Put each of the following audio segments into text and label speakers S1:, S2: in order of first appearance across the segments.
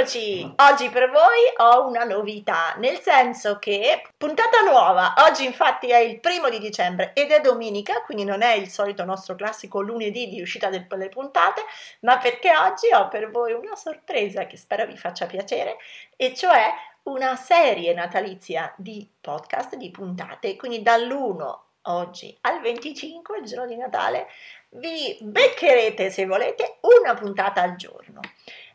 S1: Eccoci! Oggi per voi ho una novità, nel senso che puntata nuova. Oggi infatti è il primo di dicembre ed è domenica, quindi non è il solito nostro classico lunedì di uscita delle puntate, ma perché oggi ho per voi una sorpresa che spero vi faccia piacere, e cioè una serie natalizia di podcast, di puntate, quindi dall'1 oggi al 25, il giorno di Natale, vi beccherete se volete una puntata al giorno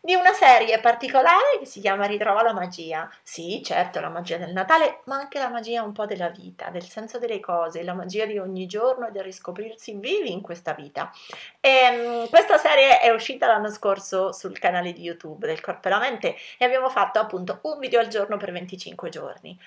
S1: di una serie particolare che si chiama Ritrova la magia. Sì, certo, la magia del Natale, ma anche la magia un po' della vita, del senso delle cose, la magia di ogni giorno e del riscoprirsi vivi in questa vita. E, um, questa serie è uscita l'anno scorso sul canale di YouTube del Corpo e la Mente e abbiamo fatto appunto un video al giorno per 25 giorni.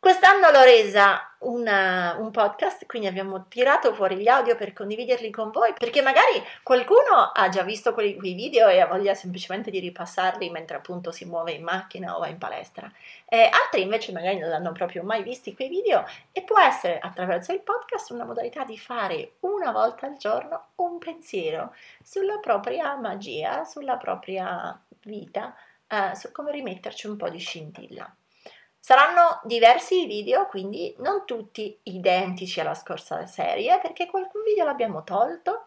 S1: Quest'anno l'ho resa una, un podcast, quindi abbiamo tirato fuori gli audio per condividerli con voi, perché magari qualcuno ha già visto quei, quei video e ha voglia semplicemente di ripassarli mentre appunto si muove in macchina o va in palestra. E altri invece magari non hanno proprio mai visti quei video e può essere attraverso il podcast una modalità di fare una volta al giorno un pensiero sulla propria magia, sulla propria vita, eh, su come rimetterci un po' di scintilla. Saranno diversi i video, quindi non tutti identici alla scorsa serie, perché qualche video l'abbiamo tolto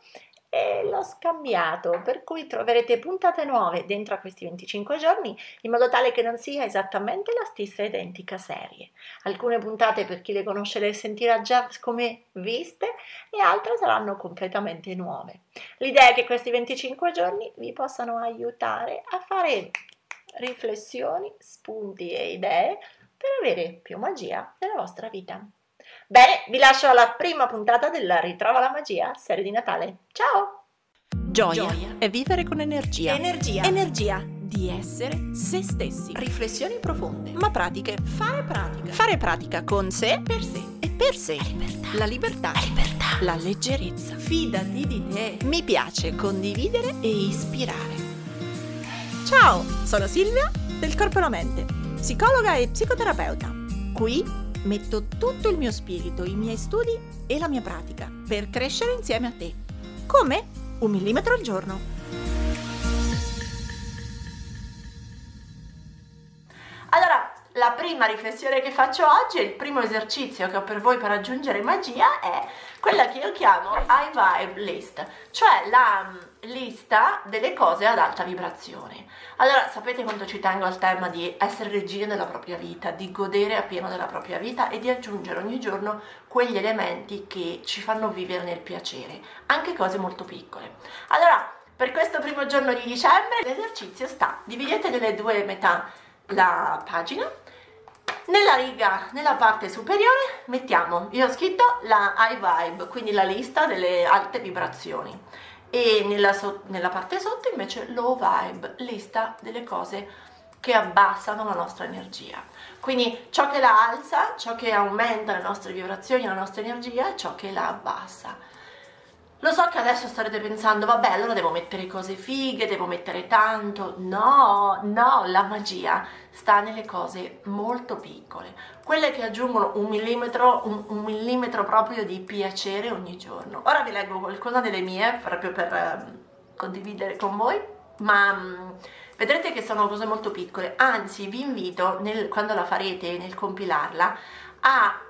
S1: e l'ho scambiato, per cui troverete puntate nuove dentro a questi 25 giorni, in modo tale che non sia esattamente la stessa identica serie. Alcune puntate per chi le conosce le sentirà già come viste e altre saranno completamente nuove. L'idea è che questi 25 giorni vi possano aiutare a fare riflessioni, spunti e idee per avere più magia nella vostra vita. Bene, vi lascio alla prima puntata della Ritrova la magia, serie di Natale. Ciao!
S2: Gioia, Gioia è vivere con energia.
S1: Energia.
S2: Energia di essere se stessi.
S1: Riflessioni profonde.
S2: Ma pratiche.
S1: Fare pratica.
S2: Fare pratica con sé,
S1: per sé
S2: e per sé.
S1: La libertà.
S2: La libertà.
S1: La libertà.
S2: La leggerezza.
S1: Fidati di te.
S2: Mi piace condividere e ispirare. Ciao, sono Silvia del Corpo e la Mente psicologa e psicoterapeuta. Qui metto tutto il mio spirito, i miei studi e la mia pratica per crescere insieme a te. Come? Un millimetro al giorno.
S1: Prima riflessione che faccio oggi, il primo esercizio che ho per voi per aggiungere magia è quella che io chiamo high vibe list, cioè la mm, lista delle cose ad alta vibrazione. Allora, sapete quanto ci tengo al tema di essere regine della propria vita, di godere appieno della propria vita e di aggiungere ogni giorno quegli elementi che ci fanno vivere nel piacere, anche cose molto piccole. Allora, per questo primo giorno di dicembre l'esercizio sta, dividete nelle due metà la pagina nella riga, nella parte superiore, mettiamo, io ho scritto la high vibe, quindi la lista delle alte vibrazioni e nella, so- nella parte sotto invece low vibe, lista delle cose che abbassano la nostra energia. Quindi ciò che la alza, ciò che aumenta le nostre vibrazioni, la nostra energia e ciò che la abbassa. Lo so che adesso starete pensando, vabbè, allora devo mettere cose fighe, devo mettere tanto. No, no, la magia sta nelle cose molto piccole, quelle che aggiungono un millimetro, un, un millimetro proprio di piacere ogni giorno. Ora vi leggo qualcuna delle mie, proprio per eh, condividere con voi, ma mm, vedrete che sono cose molto piccole. Anzi, vi invito, nel, quando la farete, nel compilarla, a...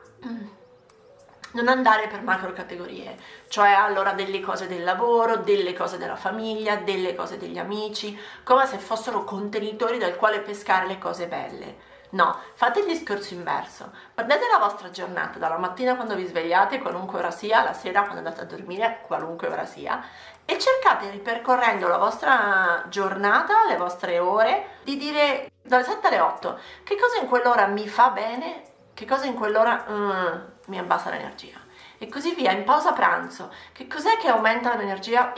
S1: Non andare per macro categorie, cioè allora delle cose del lavoro, delle cose della famiglia, delle cose degli amici, come se fossero contenitori dal quale pescare le cose belle. No, fate il discorso inverso. Prendete la vostra giornata dalla mattina quando vi svegliate, qualunque ora sia, la sera quando andate a dormire, qualunque ora sia, e cercate ripercorrendo la vostra giornata, le vostre ore, di dire dalle 7 alle 8 che cosa in quell'ora mi fa bene che cosa in quell'ora mm, mi abbassa l'energia. E così via, in pausa pranzo, che cos'è che aumenta la mia energia,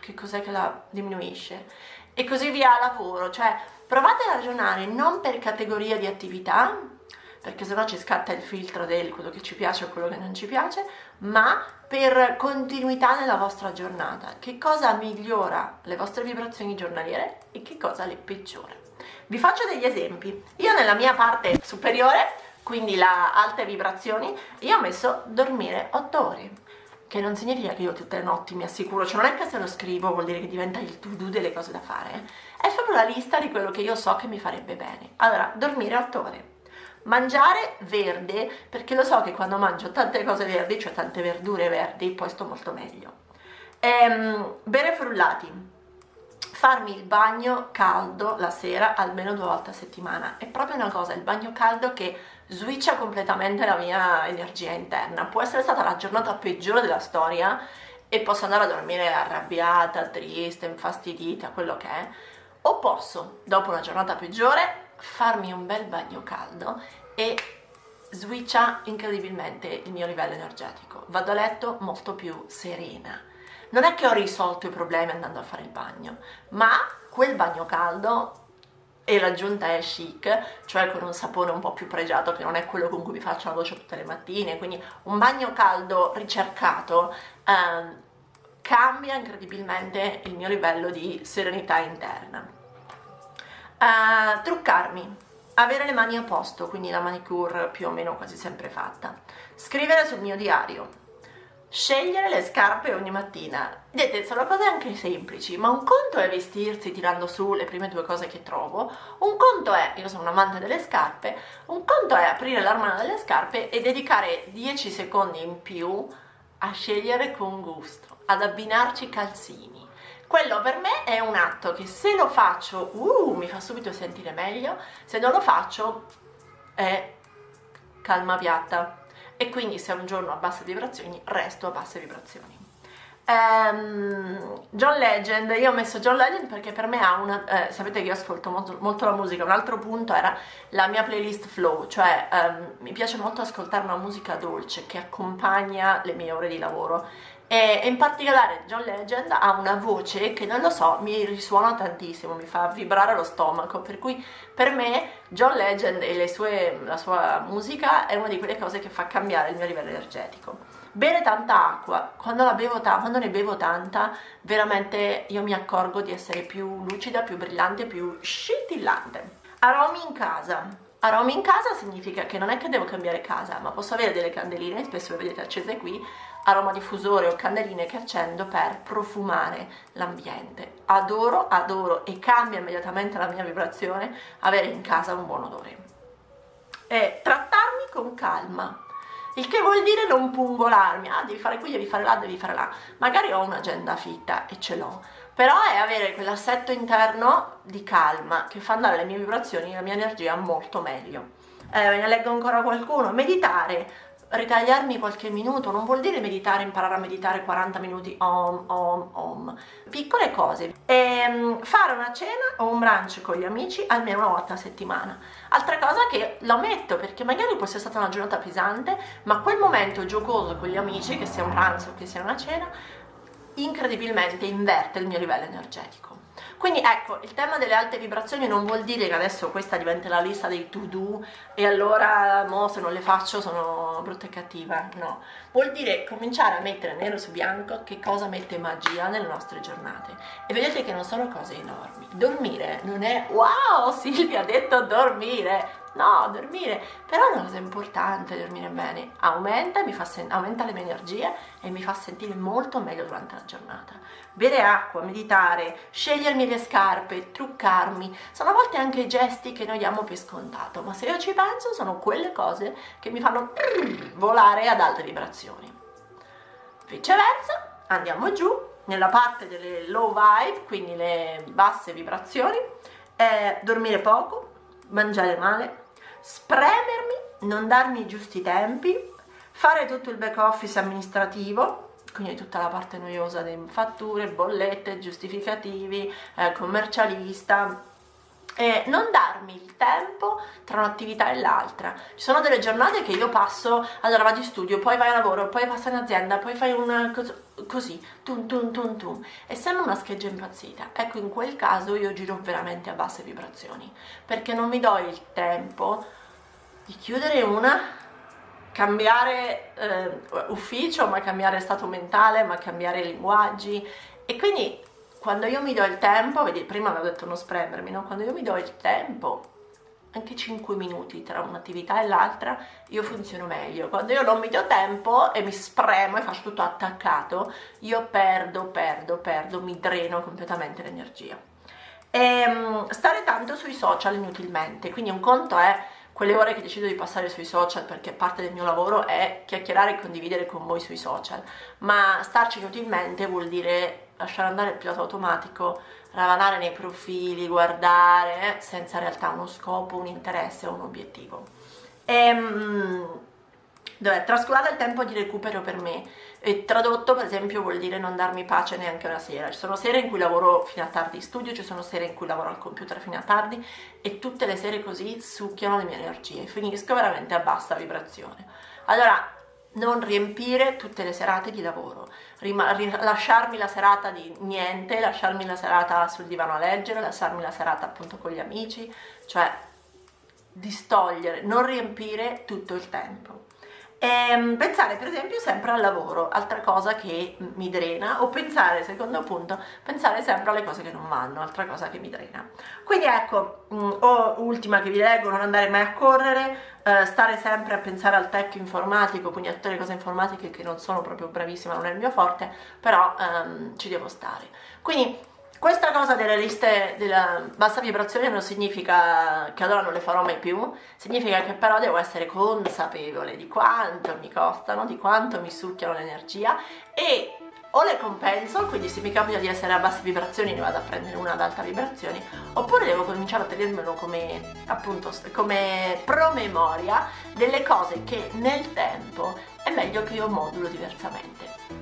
S1: che cos'è che la diminuisce? E così via a lavoro, cioè provate a ragionare non per categoria di attività, perché sennò ci scatta il filtro del quello che ci piace o quello che non ci piace, ma per continuità nella vostra giornata, che cosa migliora le vostre vibrazioni giornaliere e che cosa le peggiora. Vi faccio degli esempi. Io nella mia parte superiore quindi la alte vibrazioni, io ho messo dormire 8 ore che non significa che io tutte le notti mi assicuro, cioè non è che se lo scrivo vuol dire che diventa il to do delle cose da fare, è proprio la lista di quello che io so che mi farebbe bene. Allora, dormire 8 ore. Mangiare verde, perché lo so che quando mangio tante cose verdi, cioè tante verdure verdi, poi sto molto meglio. Ehm, bere frullati. Farmi il bagno caldo la sera almeno due volte a settimana. È proprio una cosa, il bagno caldo che switcha completamente la mia energia interna. Può essere stata la giornata peggiore della storia e posso andare a dormire arrabbiata, triste, infastidita, quello che è. O posso, dopo una giornata peggiore, farmi un bel bagno caldo e switcha incredibilmente il mio livello energetico. Vado a letto molto più serena. Non è che ho risolto i problemi andando a fare il bagno, ma quel bagno caldo e l'aggiunta è chic, cioè con un sapone un po' più pregiato che non è quello con cui mi faccio la doccia tutte le mattine, quindi un bagno caldo ricercato eh, cambia incredibilmente il mio livello di serenità interna. Uh, truccarmi, avere le mani a posto, quindi la manicure più o meno quasi sempre fatta. Scrivere sul mio diario. Scegliere le scarpe ogni mattina. Vedete, sono cose anche semplici, ma un conto è vestirsi tirando su le prime due cose che trovo, un conto è, io sono un amante delle scarpe, un conto è aprire l'armadio delle scarpe e dedicare 10 secondi in più a scegliere con gusto, ad abbinarci calzini quello per me è un atto che se lo faccio uh, mi fa subito sentire meglio, se non lo faccio è calma piatta e quindi se un giorno a basse vibrazioni resto a basse vibrazioni. Um, John Legend, io ho messo John Legend perché per me ha una, eh, sapete che io ascolto molto, molto, la musica, un altro punto era la mia playlist flow, cioè um, mi piace molto ascoltare una musica dolce che accompagna le mie ore di lavoro e in particolare John Legend ha una voce che non lo so, mi risuona tantissimo, mi fa vibrare lo stomaco, per cui per me John Legend e sue, la sua musica è una di quelle cose che fa cambiare il mio livello energetico. Bere tanta acqua, quando, ta- quando ne bevo tanta, veramente io mi accorgo di essere più lucida, più brillante, più scintillante. Aromi in casa, Aromi in casa significa che non è che devo cambiare casa, ma posso avere delle candeline, spesso le vedete accese qui, aroma diffusore o candeline che accendo per profumare l'ambiente. Adoro, adoro e cambia immediatamente la mia vibrazione avere in casa un buon odore. E trattarmi con calma. Il che vuol dire non pungolarmi, ah devi fare qui, devi fare là, devi fare là. Magari ho un'agenda fitta e ce l'ho, però è avere quell'assetto interno di calma che fa andare le mie vibrazioni e la mia energia molto meglio. Eh, ne leggo ancora qualcuno, meditare, ritagliarmi qualche minuto, non vuol dire meditare, imparare a meditare 40 minuti om, om, om, piccole cose. E, ehm, fare una cena o un brunch con gli amici almeno una volta a settimana. Altra cosa che lo metto perché magari può essere stata una giornata pesante, ma quel momento giocoso con gli amici, che sia un pranzo che sia una cena, incredibilmente inverte il mio livello energetico. Quindi ecco, il tema delle alte vibrazioni non vuol dire che adesso questa diventa la lista dei to do e allora mo, se non le faccio sono brutta e cattiva, no. Vuol dire cominciare a mettere nero su bianco che cosa mette magia nelle nostre giornate. E vedete che non sono cose enormi. Dormire non è wow, Silvia ha detto dormire, No, dormire, però è una cosa importante dormire bene, aumenta, sen- aumenta le mie energie e mi fa sentire molto meglio durante la giornata. Bere acqua, meditare, scegliermi le scarpe, truccarmi, sono a volte anche gesti che noi diamo per scontato, ma se io ci penso sono quelle cose che mi fanno volare ad alte vibrazioni. Viceversa, andiamo giù nella parte delle low vibe, quindi le basse vibrazioni, eh, dormire poco, mangiare male, spremermi, non darmi i giusti tempi, fare tutto il back office amministrativo, quindi tutta la parte noiosa delle fatture, bollette, giustificativi, eh, commercialista, e non darmi il tempo tra un'attività e l'altra. Ci sono delle giornate che io passo, allora vado in studio, poi vai a lavoro, poi passi in azienda, poi fai una cosa così, tum tum tum tum, e sembra una scheggia impazzita. Ecco, in quel caso io giro veramente a basse vibrazioni, perché non mi do il tempo di chiudere una cambiare eh, ufficio, ma cambiare stato mentale, ma cambiare linguaggi e quindi quando io mi do il tempo, vedi, prima avevo detto non spremermi, no? Quando io mi do il tempo, anche 5 minuti tra un'attività e l'altra, io funziono meglio. Quando io non mi do tempo e mi spremo e faccio tutto attaccato, io perdo, perdo, perdo, mi dreno completamente l'energia. E um, stare tanto sui social inutilmente, quindi un conto è quelle ore che decido di passare sui social perché parte del mio lavoro è chiacchierare e condividere con voi sui social, ma starci inutilmente vuol dire lasciare andare il pilota automatico, ravanare nei profili, guardare senza in realtà uno scopo, un interesse o un obiettivo. E, um, dov'è? Trascurare il tempo di recupero per me. E tradotto, per esempio, vuol dire non darmi pace neanche una sera. Ci sono sere in cui lavoro fino a tardi in studio, ci sono sere in cui lavoro al computer fino a tardi e tutte le sere così succhiano le mie energie. Finisco veramente a bassa vibrazione. Allora, non riempire tutte le serate di lavoro, lasciarmi la serata di niente, lasciarmi la serata sul divano a leggere, lasciarmi la serata appunto con gli amici, cioè distogliere, non riempire tutto il tempo. E ehm, pensare per esempio sempre al lavoro, altra cosa che mi drena, o pensare, secondo punto, pensare sempre alle cose che non vanno, altra cosa che mi drena. Quindi ecco, mm, o ultima che vi leggo, non andare mai a correre, eh, stare sempre a pensare al tech informatico, quindi a tutte le cose informatiche che non sono proprio bravissima, non è il mio forte, però ehm, ci devo stare. Quindi questa cosa delle liste della bassa vibrazione non significa che allora non le farò mai più, significa che però devo essere consapevole di quanto mi costano, di quanto mi succhiano l'energia e o le compenso, quindi se mi capita di essere a basse vibrazioni ne vado a prendere una ad alta vibrazioni, oppure devo cominciare a tenermelo come appunto come promemoria delle cose che nel tempo è meglio che io modulo diversamente.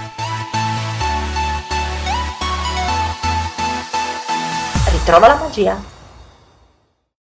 S1: Ritrova la magia.